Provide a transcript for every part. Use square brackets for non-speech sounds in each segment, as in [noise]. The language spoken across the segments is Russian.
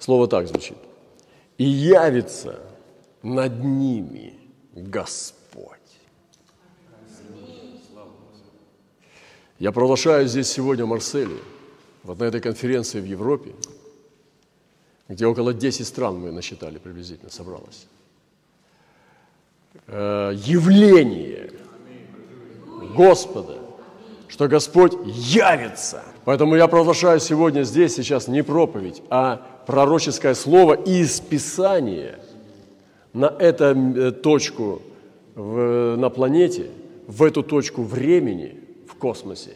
Слово так звучит. «И явится над ними Господь». Я провозглашаю здесь сегодня в Марселе, вот на этой конференции в Европе, где около 10 стран мы насчитали приблизительно, собралось. Э, явление Господа, что Господь явится. Поэтому я провозглашаю сегодня здесь, сейчас не проповедь, а пророческое слово из Писания на эту э, точку в, на планете, в эту точку времени – космосе.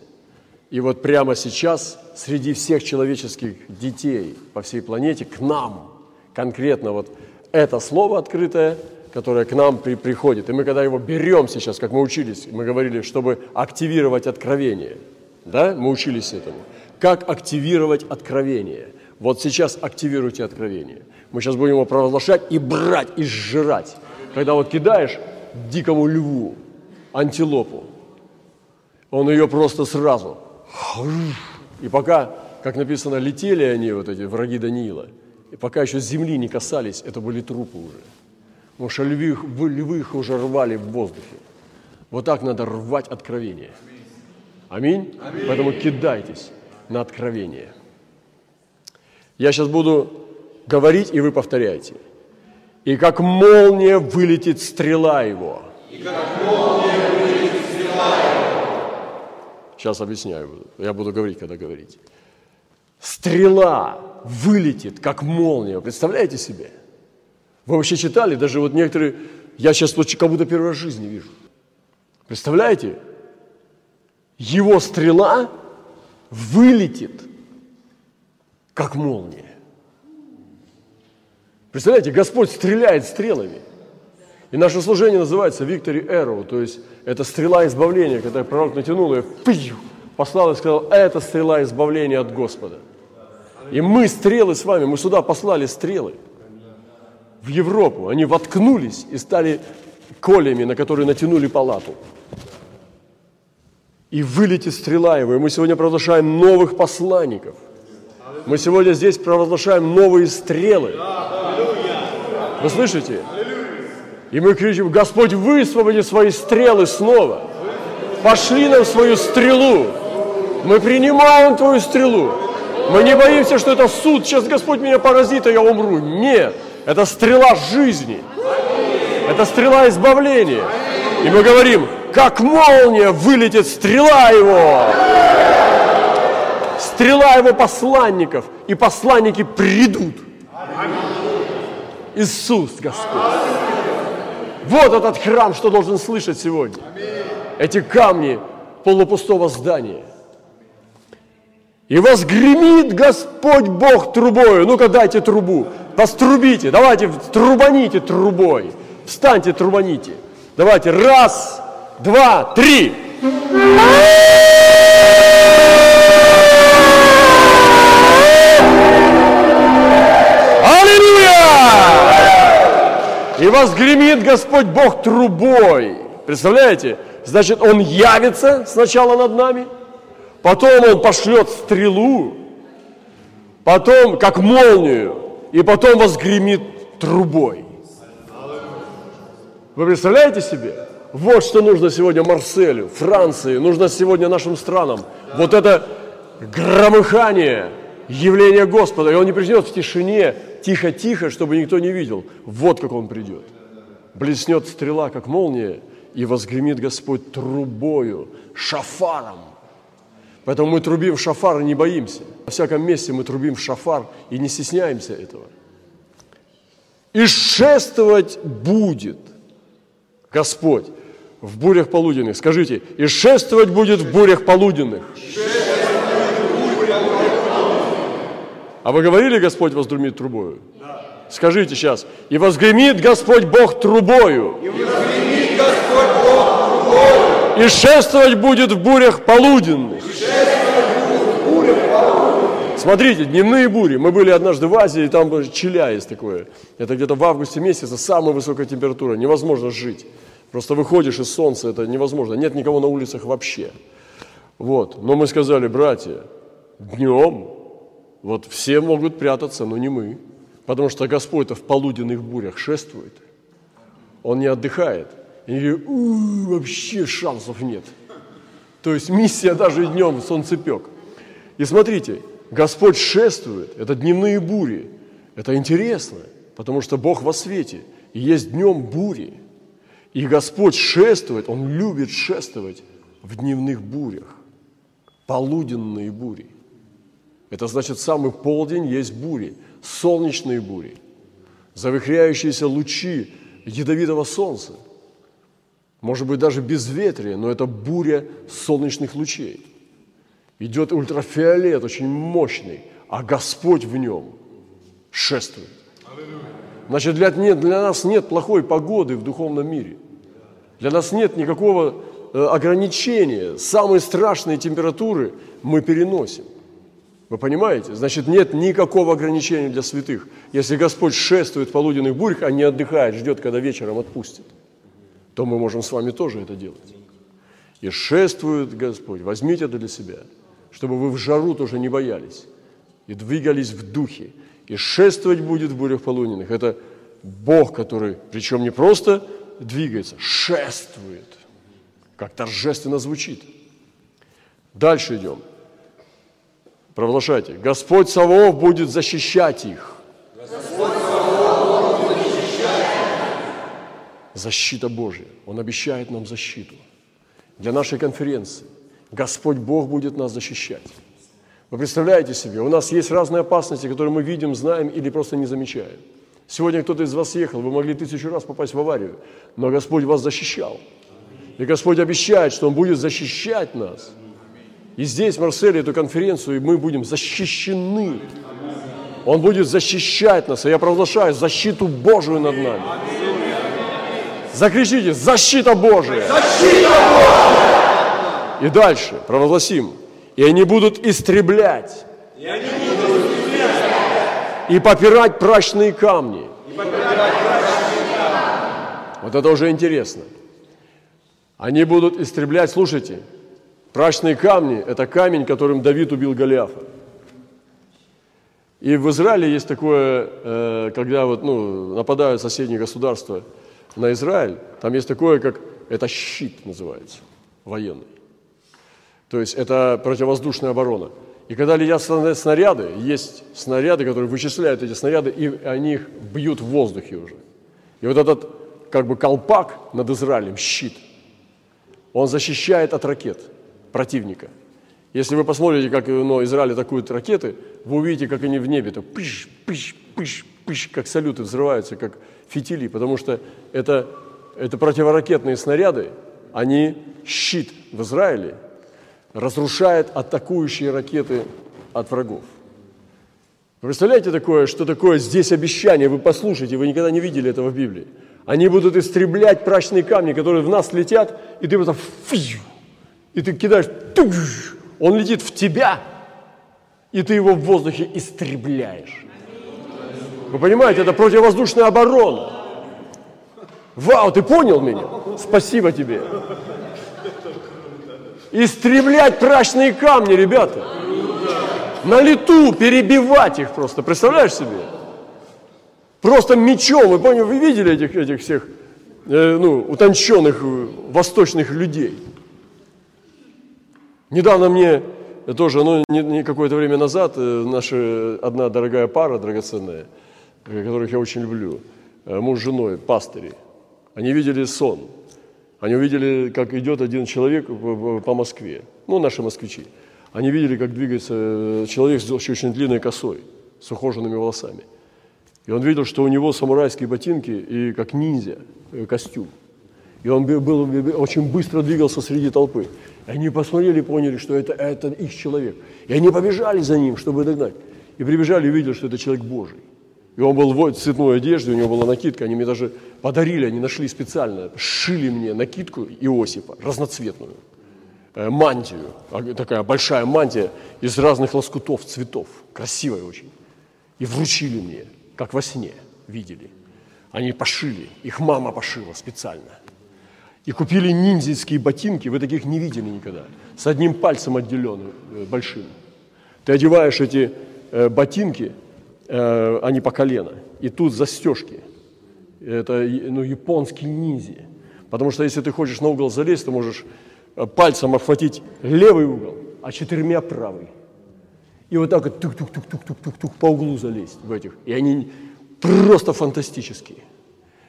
И вот прямо сейчас среди всех человеческих детей по всей планете к нам конкретно вот это слово открытое, которое к нам при, приходит. И мы когда его берем сейчас, как мы учились, мы говорили, чтобы активировать откровение. Да, мы учились этому. Как активировать откровение? Вот сейчас активируйте откровение. Мы сейчас будем его провозглашать и брать, и сжирать. Когда вот кидаешь дикому льву, антилопу, он ее просто сразу. И пока, как написано, летели они, вот эти враги Даниила, и пока еще земли не касались, это были трупы уже. Потому что львы, львы их уже рвали в воздухе. Вот так надо рвать откровение. Аминь? Аминь. Поэтому кидайтесь на откровение. Я сейчас буду говорить, и вы повторяете. И как молния вылетит стрела его. И как молния вылетит стрела его Сейчас объясняю. Я буду говорить, когда говорить. Стрела вылетит, как молния. Представляете себе? Вы вообще читали? Даже вот некоторые... Я сейчас вот как будто первый раз в жизни вижу. Представляете? Его стрела вылетит, как молния. Представляете, Господь стреляет стрелами. И наше служение называется Victory Arrow, то есть это стрела избавления, когда пророк натянул ее, пью, послал и сказал, это стрела избавления от Господа. И мы стрелы с вами, мы сюда послали стрелы в Европу. Они воткнулись и стали колями, на которые натянули палату. И вылетит стрела его. И мы сегодня провозглашаем новых посланников. Мы сегодня здесь провозглашаем новые стрелы. Вы слышите? И мы кричим, Господь, высвободи свои стрелы снова. Пошли нам свою стрелу. Мы принимаем твою стрелу. Мы не боимся, что это суд. Сейчас Господь меня поразит, и я умру. Нет. Это стрела жизни. Это стрела избавления. И мы говорим, как молния вылетит стрела его. Стрела его посланников. И посланники придут. Иисус Господь. Вот этот храм, что должен слышать сегодня. Эти камни полупустого здания. И возгремит Господь Бог трубою. Ну-ка дайте трубу. Пострубите. Давайте трубаните трубой. Встаньте, трубаните. Давайте. Раз, два, три. И возгремит Господь Бог трубой. Представляете? Значит, Он явится сначала над нами, потом Он пошлет стрелу, потом как молнию, и потом возгремит трубой. Вы представляете себе? Вот что нужно сегодня Марселю, Франции, нужно сегодня нашим странам. Вот это громыхание явления Господа. И Он не придет в тишине, тихо-тихо, чтобы никто не видел. Вот как Он придет. Блеснет стрела, как молния, и возгремит Господь трубою, шафаром. Поэтому мы трубим в шафар и не боимся. Во всяком месте мы трубим в шафар и не стесняемся этого. И шествовать будет Господь в бурях полуденных. Скажите, и шествовать будет в бурях полуденных. А вы говорили, Господь возгремит трубою? Да. Скажите сейчас. И возгремит Господь Бог трубою. И возгремит Господь Бог трубою. И шествовать будет в бурях полуденных. И шествовать будет в бурях полуденных. Смотрите, дневные бури. Мы были однажды в Азии, и там Челя есть такое. Это где-то в августе месяце самая высокая температура. Невозможно жить. Просто выходишь из солнца, это невозможно. Нет никого на улицах вообще. Вот. Но мы сказали, братья, днем вот все могут прятаться, но не мы. Потому что Господь-то в полуденных бурях шествует. Он не отдыхает. И говорит, вообще шансов нет. То есть миссия даже днем, солнцепек. И смотрите, Господь шествует, это дневные бури. Это интересно, потому что Бог во свете, и есть днем бури. И Господь шествует, Он любит шествовать в дневных бурях, полуденные бури. Это значит, самый полдень есть бури, солнечные бури, завихряющиеся лучи ядовитого солнца. Может быть, даже безветрие, но это буря солнечных лучей. Идет ультрафиолет очень мощный, а Господь в нем шествует. Значит, для, нет, для нас нет плохой погоды в духовном мире. Для нас нет никакого э, ограничения. Самые страшные температуры мы переносим. Вы понимаете? Значит, нет никакого ограничения для святых. Если Господь шествует в полуденных бурях, а не отдыхает, ждет, когда вечером отпустит, то мы можем с вами тоже это делать. И шествует Господь. Возьмите это для себя, чтобы вы в жару тоже не боялись и двигались в духе. И шествовать будет в бурях полуденных. Это Бог, который, причем не просто двигается, шествует. Как торжественно звучит. Дальше идем. Провозглашайте. Господь Саваоф будет защищать их. Господь Саваоф будет защищать их. Защита Божья. Он обещает нам защиту. Для нашей конференции Господь Бог будет нас защищать. Вы представляете себе, у нас есть разные опасности, которые мы видим, знаем или просто не замечаем. Сегодня кто-то из вас ехал, вы могли тысячу раз попасть в аварию, но Господь вас защищал. И Господь обещает, что Он будет защищать нас – и здесь, в Марселе, эту конференцию, мы будем защищены. Он будет защищать нас. И я провозглашаю защиту Божию над нами. Закричите, защита Божия! Защита Божия! И дальше провозгласим. И они будут истреблять. И, они будут истреблять. и попирать прачные камни. И попирать прачные камни. Вот это уже интересно. Они будут истреблять, слушайте, Прачные камни – это камень, которым Давид убил Голиафа. И в Израиле есть такое, э, когда вот, ну, нападают соседние государства на Израиль, там есть такое, как это щит называется, военный. То есть это противовоздушная оборона. И когда летят снаряды, есть снаряды, которые вычисляют эти снаряды, и они их бьют в воздухе уже. И вот этот как бы колпак над Израилем, щит, он защищает от ракет – противника. Если вы посмотрите, как ну, Израиль атакует ракеты, вы увидите, как они в небе, то пыш, пыш, пыш, пыш, как салюты взрываются, как фитили, потому что это, это противоракетные снаряды, они щит в Израиле, разрушает атакующие ракеты от врагов. Вы представляете такое, что такое здесь обещание? Вы послушайте, вы никогда не видели этого в Библии. Они будут истреблять прачные камни, которые в нас летят, и ты вот фью, и ты кидаешь, он летит в тебя, и ты его в воздухе истребляешь. Вы понимаете, это противовоздушная оборона. Вау, ты понял меня? Спасибо тебе. Истреблять прачные камни, ребята. На лету перебивать их просто. Представляешь себе? Просто мечом. Вы поняли, вы видели этих, этих всех э, ну, утонченных э, восточных людей? Недавно мне тоже, ну, не, не какое-то время назад, э, наша одна дорогая пара, драгоценная, э, которых я очень люблю, э, муж с женой, пастыри, они видели сон. Они увидели, как идет один человек по Москве, ну, наши москвичи. Они видели, как двигается человек с очень длинной косой, с ухоженными волосами. И он видел, что у него самурайские ботинки и как ниндзя костюм. И он был, очень быстро двигался среди толпы. И они посмотрели и поняли, что это, это их человек. И они побежали за ним, чтобы догнать. И прибежали и увидели, что это человек Божий. И он был в цветной одежде, у него была накидка. Они мне даже подарили, они нашли специально, шили мне накидку Иосипа, разноцветную, э, мантию, а, такая большая мантия из разных лоскутов, цветов, красивая очень. И вручили мне, как во сне видели. Они пошили, их мама пошила специально и купили ниндзяйские ботинки, вы таких не видели никогда, с одним пальцем отделенным, э, большим. Ты одеваешь эти э, ботинки, э, они по колено. И тут застежки. Это ну, японский ниндзя. Потому что если ты хочешь на угол залезть, ты можешь пальцем охватить левый угол, а четырьмя правый. И вот так вот тук-тук-тук-тук-тук-тук по углу залезть в этих. И они просто фантастические.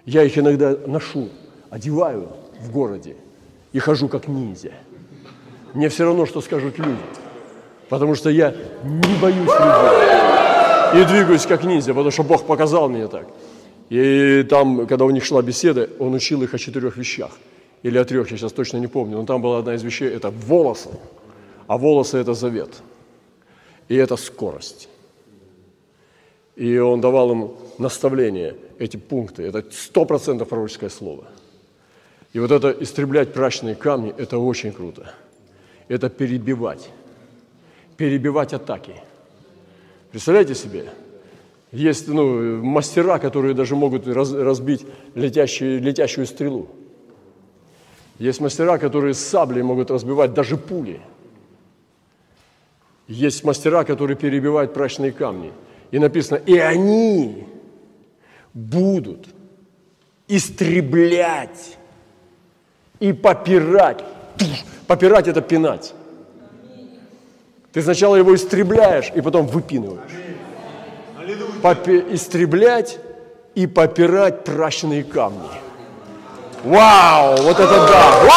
Я их иногда ношу, одеваю в городе и хожу как ниндзя. Мне все равно, что скажут люди. Потому что я не боюсь людей. И двигаюсь как ниндзя, потому что Бог показал мне так. И там, когда у них шла беседа, он учил их о четырех вещах. Или о трех, я сейчас точно не помню. Но там была одна из вещей, это волосы. А волосы – это завет. И это скорость. И он давал им наставления, эти пункты. Это сто процентов пророческое слово. И вот это истреблять прачные камни – это очень круто. Это перебивать. Перебивать атаки. Представляете себе? Есть ну, мастера, которые даже могут раз, разбить летящую, летящую стрелу. Есть мастера, которые с саблей могут разбивать даже пули. Есть мастера, которые перебивают прачные камни. И написано, и они будут истреблять и попирать. Попирать – это пинать. Ты сначала его истребляешь и потом выпинываешь. Попи- истреблять и попирать пращенные камни. Вау, вот это да!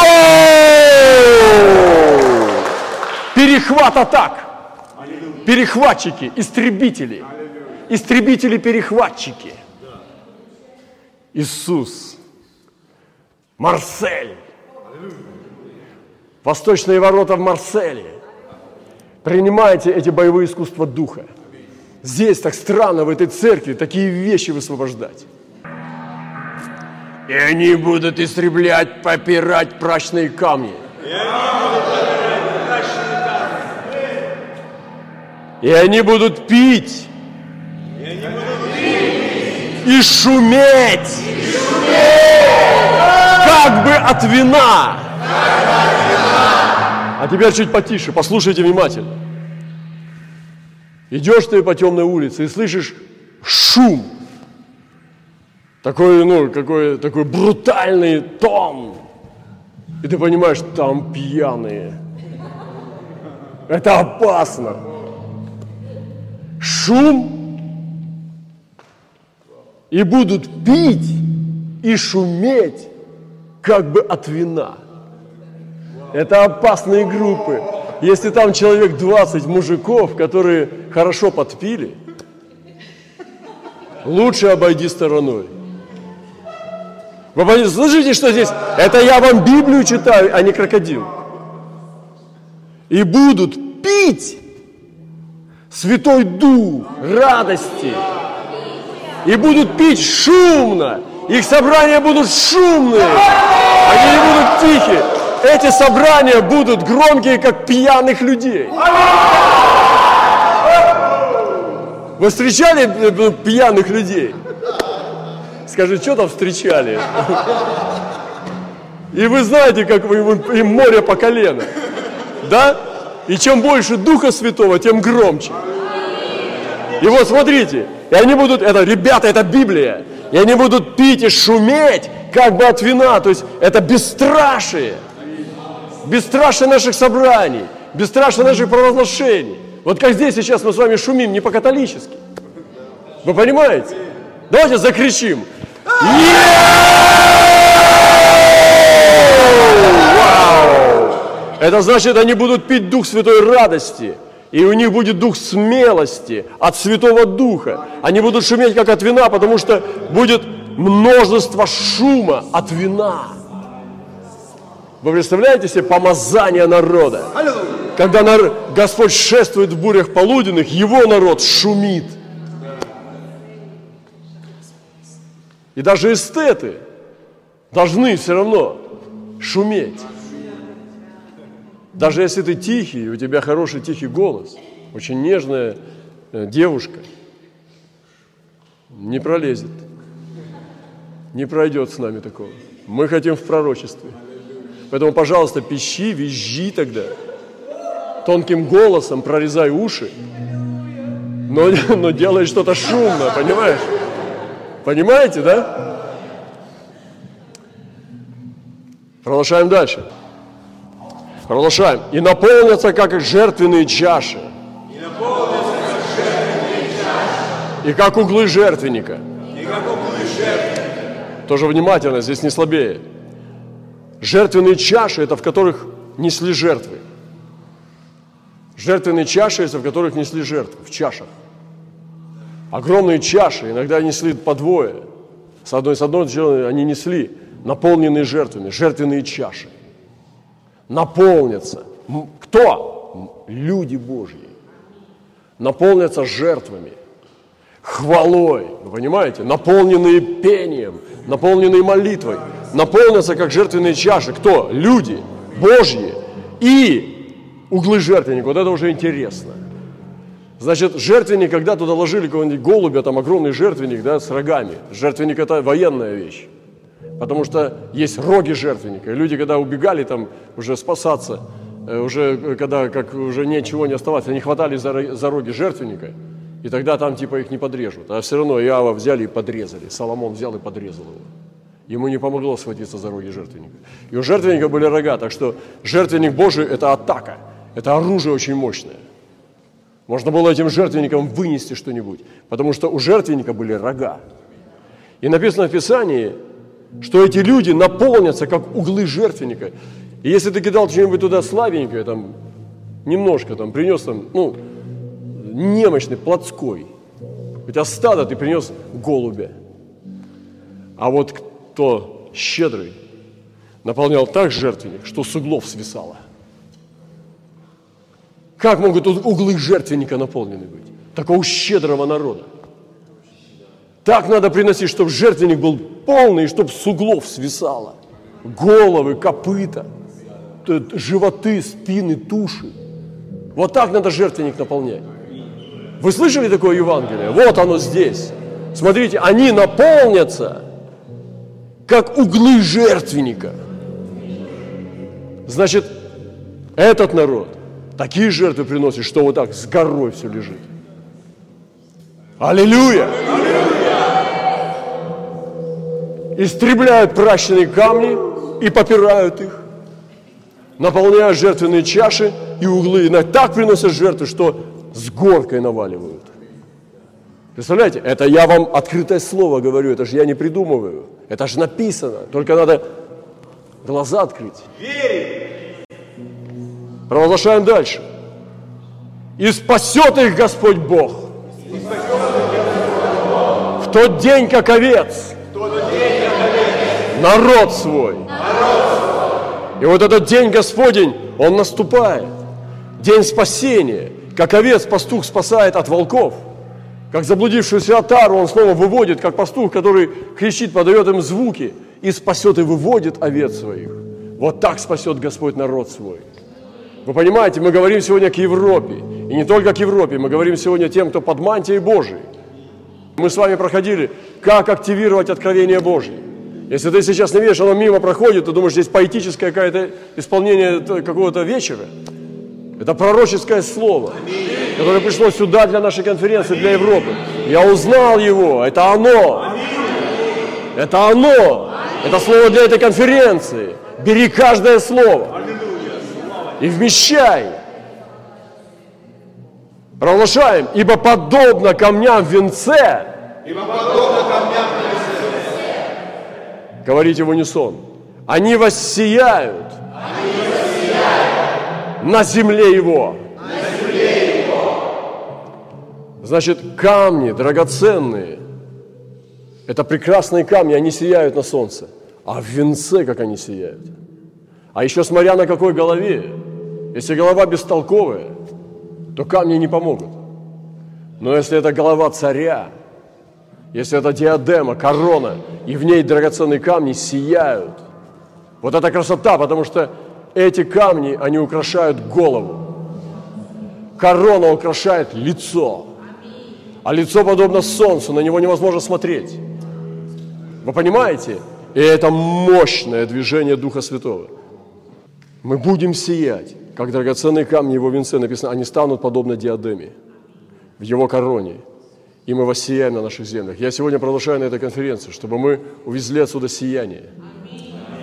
Перехват атак. Перехватчики, истребители. Истребители-перехватчики. Иисус. Марсель. Восточные ворота в Марселе. Принимайте эти боевые искусства духа. Здесь так странно, в этой церкви, такие вещи высвобождать. И они будут истреблять, попирать прачные камни. И они будут пить. И шуметь. Как бы от вина. А теперь чуть потише, послушайте внимательно. Идешь ты по темной улице и слышишь шум. Такой, ну, какой, такой брутальный тон. И ты понимаешь, там пьяные. Это опасно. Шум. И будут пить и шуметь, как бы от вина. Это опасные группы. Если там человек 20 мужиков, которые хорошо подпили, лучше обойди стороной. Вы слышите, что здесь? Это я вам Библию читаю, а не крокодил. И будут пить Святой Дух радости. И будут пить шумно. Их собрания будут шумные. Они не будут тихие эти собрания будут громкие, как пьяных людей. Вы встречали э, э, пьяных людей? Скажи, что там встречали? И вы знаете, как вы, им море по колено. Да? И чем больше Духа Святого, тем громче. И вот смотрите, и они будут, это, ребята, это Библия. И они будут пить и шуметь, как бы от вина. То есть это бесстрашие бесстрашие наших собраний, бесстрашие наших провозглашений. Вот как здесь сейчас мы с вами шумим не по-католически. Вы понимаете? Давайте закричим. Это значит, они будут пить Дух Святой радости. И у них будет дух смелости от Святого Духа. Они будут шуметь, как от вина, потому что будет множество шума от вина. Вы представляете себе помазание народа? Когда народ, Господь шествует в бурях полуденных, его народ шумит. И даже эстеты должны все равно шуметь. Даже если ты тихий, у тебя хороший тихий голос, очень нежная э, девушка, не пролезет, не пройдет с нами такого. Мы хотим в пророчестве. Поэтому, пожалуйста, пищи, визжи тогда. Тонким голосом прорезай уши. но, [laughs] но делает что-то шумное, понимаешь? Понимаете, да? Продолжаем дальше. Продолжаем. И наполнятся, как жертвенные чаши. И наполнятся, как жертвенные чаши. И как углы жертвенника. И как углы жертвенника. Тоже внимательно, здесь не слабее. Жертвенные чаши – это в которых несли жертвы. Жертвенные чаши – это в которых несли жертвы, в чашах. Огромные чаши, иногда несли по двое. С одной, с одной стороны они несли наполненные жертвами, жертвенные чаши. Наполнятся. Кто? Люди Божьи. Наполнятся жертвами, хвалой, вы понимаете? Наполненные пением, наполненные молитвой. Наполнятся, как жертвенные чаши. Кто? Люди Божьи. И углы жертвенника. Вот это уже интересно. Значит, жертвенник, когда туда ложили какого-нибудь голубя, там огромный жертвенник, да, с рогами. Жертвенник – это военная вещь. Потому что есть роги жертвенника. И люди, когда убегали там уже спасаться, э, уже э, когда как уже ничего не оставалось, они хватали за, за роги жертвенника, и тогда там типа их не подрежут. А все равно Иава взяли и подрезали. Соломон взял и подрезал его. Ему не помогло схватиться за роги жертвенника. И у жертвенника были рога, так что жертвенник Божий – это атака, это оружие очень мощное. Можно было этим жертвенником вынести что-нибудь, потому что у жертвенника были рога. И написано в Писании, что эти люди наполнятся, как углы жертвенника. И если ты кидал что-нибудь туда слабенькое, там, немножко там, принес там, ну, немощный, плотской, у тебя стадо, ты принес голубя. А вот кто щедрый, наполнял так жертвенник, что с углов свисало – как могут углы жертвенника наполнены быть? Такого щедрого народа. Так надо приносить, чтобы жертвенник был полный, чтобы с углов свисало. Головы, копыта, животы, спины, туши. Вот так надо жертвенник наполнять. Вы слышали такое Евангелие? Вот оно здесь. Смотрите, они наполнятся, как углы жертвенника. Значит, этот народ такие жертвы приносит, что вот так с горой все лежит. Аллилуйя! Истребляют пращенные камни и попирают их, наполняют жертвенные чаши и углы. И так приносят жертвы, что с горкой наваливают. Представляете, это я вам открытое слово говорю, это же я не придумываю. Это же написано, только надо глаза открыть. Верим. Провозглашаем дальше. И спасет их Господь Бог. В тот день, как овец. Народ свой. И вот этот день Господень, он наступает. День спасения. Как овец пастух спасает от волков. Как заблудившуюся отару он снова выводит, как пастух, который кричит, подает им звуки и спасет и выводит овец своих. Вот так спасет Господь народ свой. Вы понимаете, мы говорим сегодня к Европе. И не только к Европе, мы говорим сегодня тем, кто под мантией Божией. Мы с вами проходили, как активировать откровение Божье. Если ты сейчас не видишь, оно мимо проходит, ты думаешь, здесь поэтическое какое-то исполнение какого-то вечера. Это пророческое слово, которое пришло сюда для нашей конференции, для Европы. Я узнал его, это оно. Это оно. Это слово для этой конференции. Бери каждое слово и вмещай. Провозглашаем, ибо подобно камням в венце, ибо подобно камням говорите в унисон, они воссияют, они воссияют на земле его. На земле его. Значит, камни драгоценные, это прекрасные камни, они сияют на солнце. А в венце, как они сияют. А еще смотря на какой голове. Если голова бестолковая, то камни не помогут. Но если это голова царя, если это диадема, корона, и в ней драгоценные камни сияют, вот это красота, потому что эти камни, они украшают голову. Корона украшает лицо. А лицо подобно солнцу, на него невозможно смотреть. Вы понимаете? И это мощное движение Духа Святого. Мы будем сиять как драгоценные камни его венце, написано, они станут подобно диадеме. в Его короне, и мы воссияем на наших землях. Я сегодня продолжаю на этой конференции, чтобы мы увезли отсюда сияние,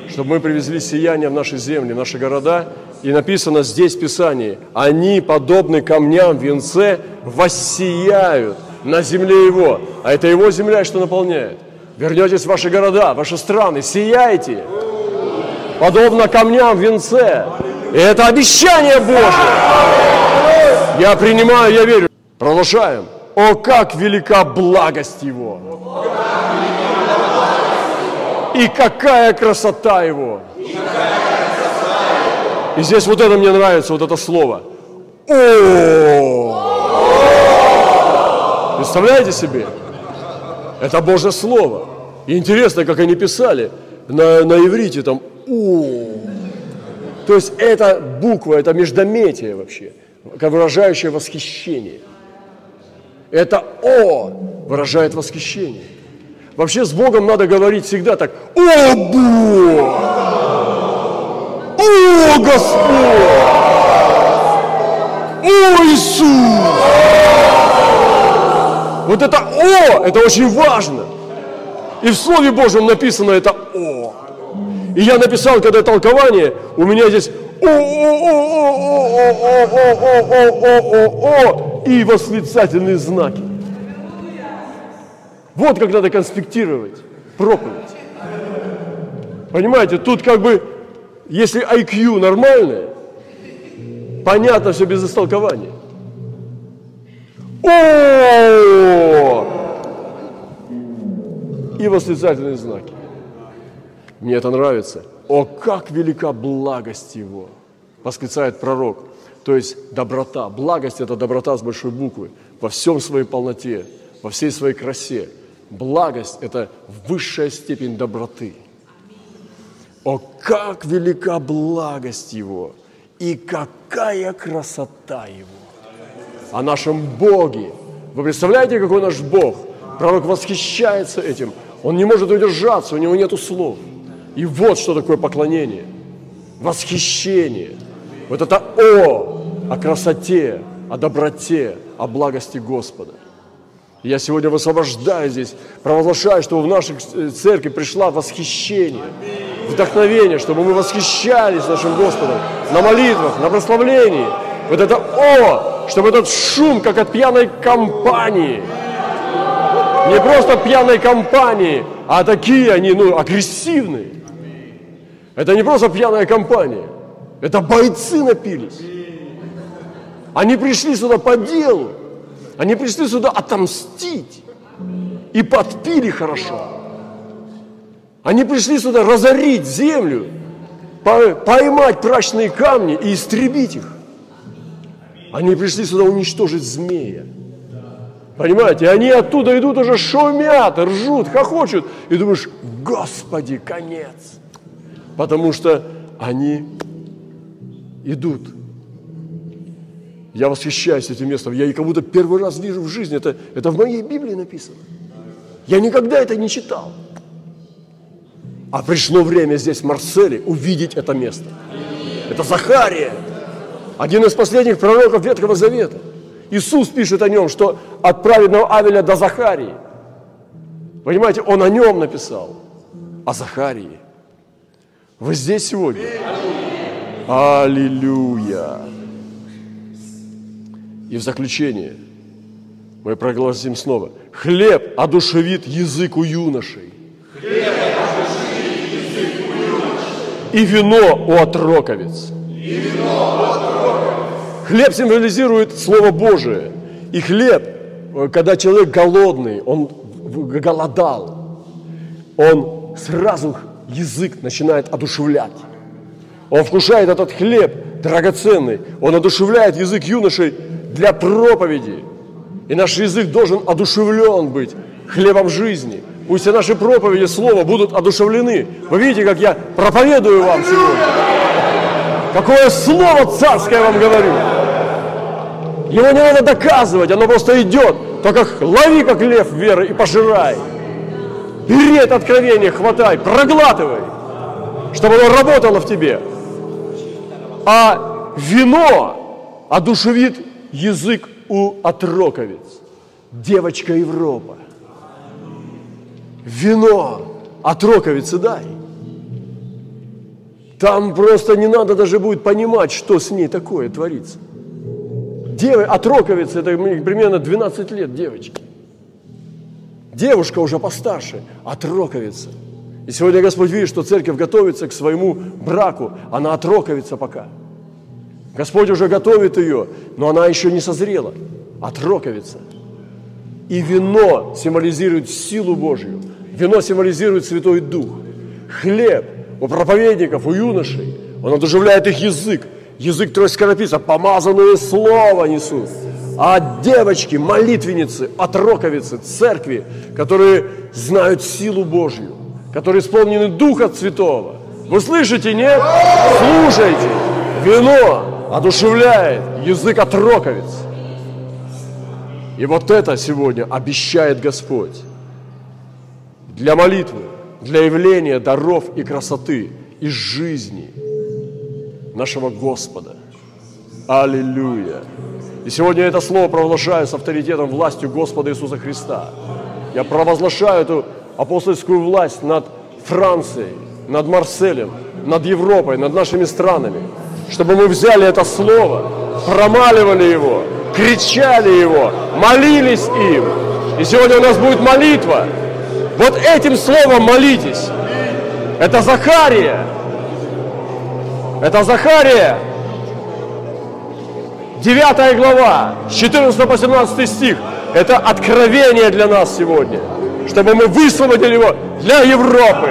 чтобы мы привезли сияние в наши земли, в наши города, и написано здесь в Писании, они, подобны камням в венце, воссияют на земле Его. А это Его земля, что наполняет. Вернетесь в ваши города, в ваши страны, сияйте, подобно камням в венце. И это обещание Божье. Я принимаю, я верю. Продолжаем. О, как велика благость Его! И какая красота Его! И здесь вот это мне нравится, вот это слово. О! Представляете себе? Это Божье Слово. И интересно, как они писали на, на иврите там «О». То есть это буква, это междометие вообще, выражающее восхищение. Это «О» выражает восхищение. Вообще с Богом надо говорить всегда так «О, Бог! О, Господь! О, Иисус!» Вот это «О» – это очень важно. И в Слове Божьем написано это «О». И я написал, когда толкование, у меня здесь о и восклицательные знаки. Вот как надо конспектировать проповедь. Понимаете, тут как бы, если IQ нормальное, понятно все без истолкования. О! И восклицательные знаки. Мне это нравится. О, как велика благость Его! Восклицает пророк. То есть доброта. Благость – это доброта с большой буквы. Во всем своей полноте, во всей своей красе. Благость – это высшая степень доброты. О, как велика благость Его! И какая красота Его! О нашем Боге. Вы представляете, какой наш Бог? Пророк восхищается этим. Он не может удержаться, у него нет слов. И вот что такое поклонение. Восхищение. Вот это «О» о красоте, о доброте, о благости Господа. Я сегодня высвобождаю здесь, провозглашаю, что в нашей церкви пришла восхищение, вдохновение, чтобы мы восхищались нашим Господом на молитвах, на прославлении. Вот это «О», чтобы этот шум, как от пьяной компании, не просто пьяной компании, а такие они, ну, агрессивные. Это не просто пьяная компания. Это бойцы напились. Они пришли сюда по делу. Они пришли сюда отомстить. И подпили хорошо. Они пришли сюда разорить землю, поймать прачные камни и истребить их. Они пришли сюда уничтожить змея. Понимаете, они оттуда идут уже шумят, ржут, хохочут. И думаешь, Господи, конец потому что они идут. Я восхищаюсь этим местом. Я как будто первый раз вижу в жизни. Это, это в моей Библии написано. Я никогда это не читал. А пришло время здесь, в Марселе, увидеть это место. Это Захария, один из последних пророков Ветхого Завета. Иисус пишет о нем, что от праведного Авеля до Захарии. Понимаете, он о нем написал, о Захарии. Вы здесь сегодня? Аллилуйя! И в заключение мы прогласим снова. Хлеб одушевит язык у юношей. Хлеб одушевит язык у юношей. И вино у отроковец. И вино у отроковец. Хлеб символизирует Слово Божие. И хлеб, когда человек голодный, он голодал, он сразу язык начинает одушевлять. Он вкушает этот хлеб драгоценный, он одушевляет язык юношей для проповеди. И наш язык должен одушевлен быть хлебом жизни. Пусть все наши проповеди, слова будут одушевлены. Вы видите, как я проповедую вам сегодня. Какое слово царское я вам говорю. Его не надо доказывать, оно просто идет. Только лови, как лев веры, и пожирай. Бери это откровение, хватай, проглатывай, чтобы оно работало в тебе. А вино одушевит язык у отроковец. Девочка Европа. Вино отроковицы дай. Там просто не надо даже будет понимать, что с ней такое творится. Дев... Отроковица, это примерно 12 лет девочки. Девушка уже постарше, отроковица. И сегодня Господь видит, что церковь готовится к своему браку, она отроковится пока. Господь уже готовит ее, но она еще не созрела, отроковится. И вино символизирует силу Божью, вино символизирует Святой Дух. Хлеб у проповедников, у юношей, он одушевляет их язык. Язык тройскоропица, помазанное слово несут. А девочки, молитвенницы, отроковицы, церкви, которые знают силу Божью, которые исполнены Духа Святого. Вы слышите, нет? Слушайте. Вино одушевляет язык отроковиц. И вот это сегодня обещает Господь для молитвы, для явления даров и красоты из жизни нашего Господа. Аллилуйя! И сегодня это слово провозглашаю с авторитетом, властью Господа Иисуса Христа. Я провозглашаю эту апостольскую власть над Францией, над Марселем, над Европой, над нашими странами, чтобы мы взяли это слово, промаливали его, кричали его, молились им. И сегодня у нас будет молитва. Вот этим словом молитесь. Это Захария. Это Захария. 9 глава, с 14 по 17 стих. Это откровение для нас сегодня, чтобы мы высвободили его для Европы.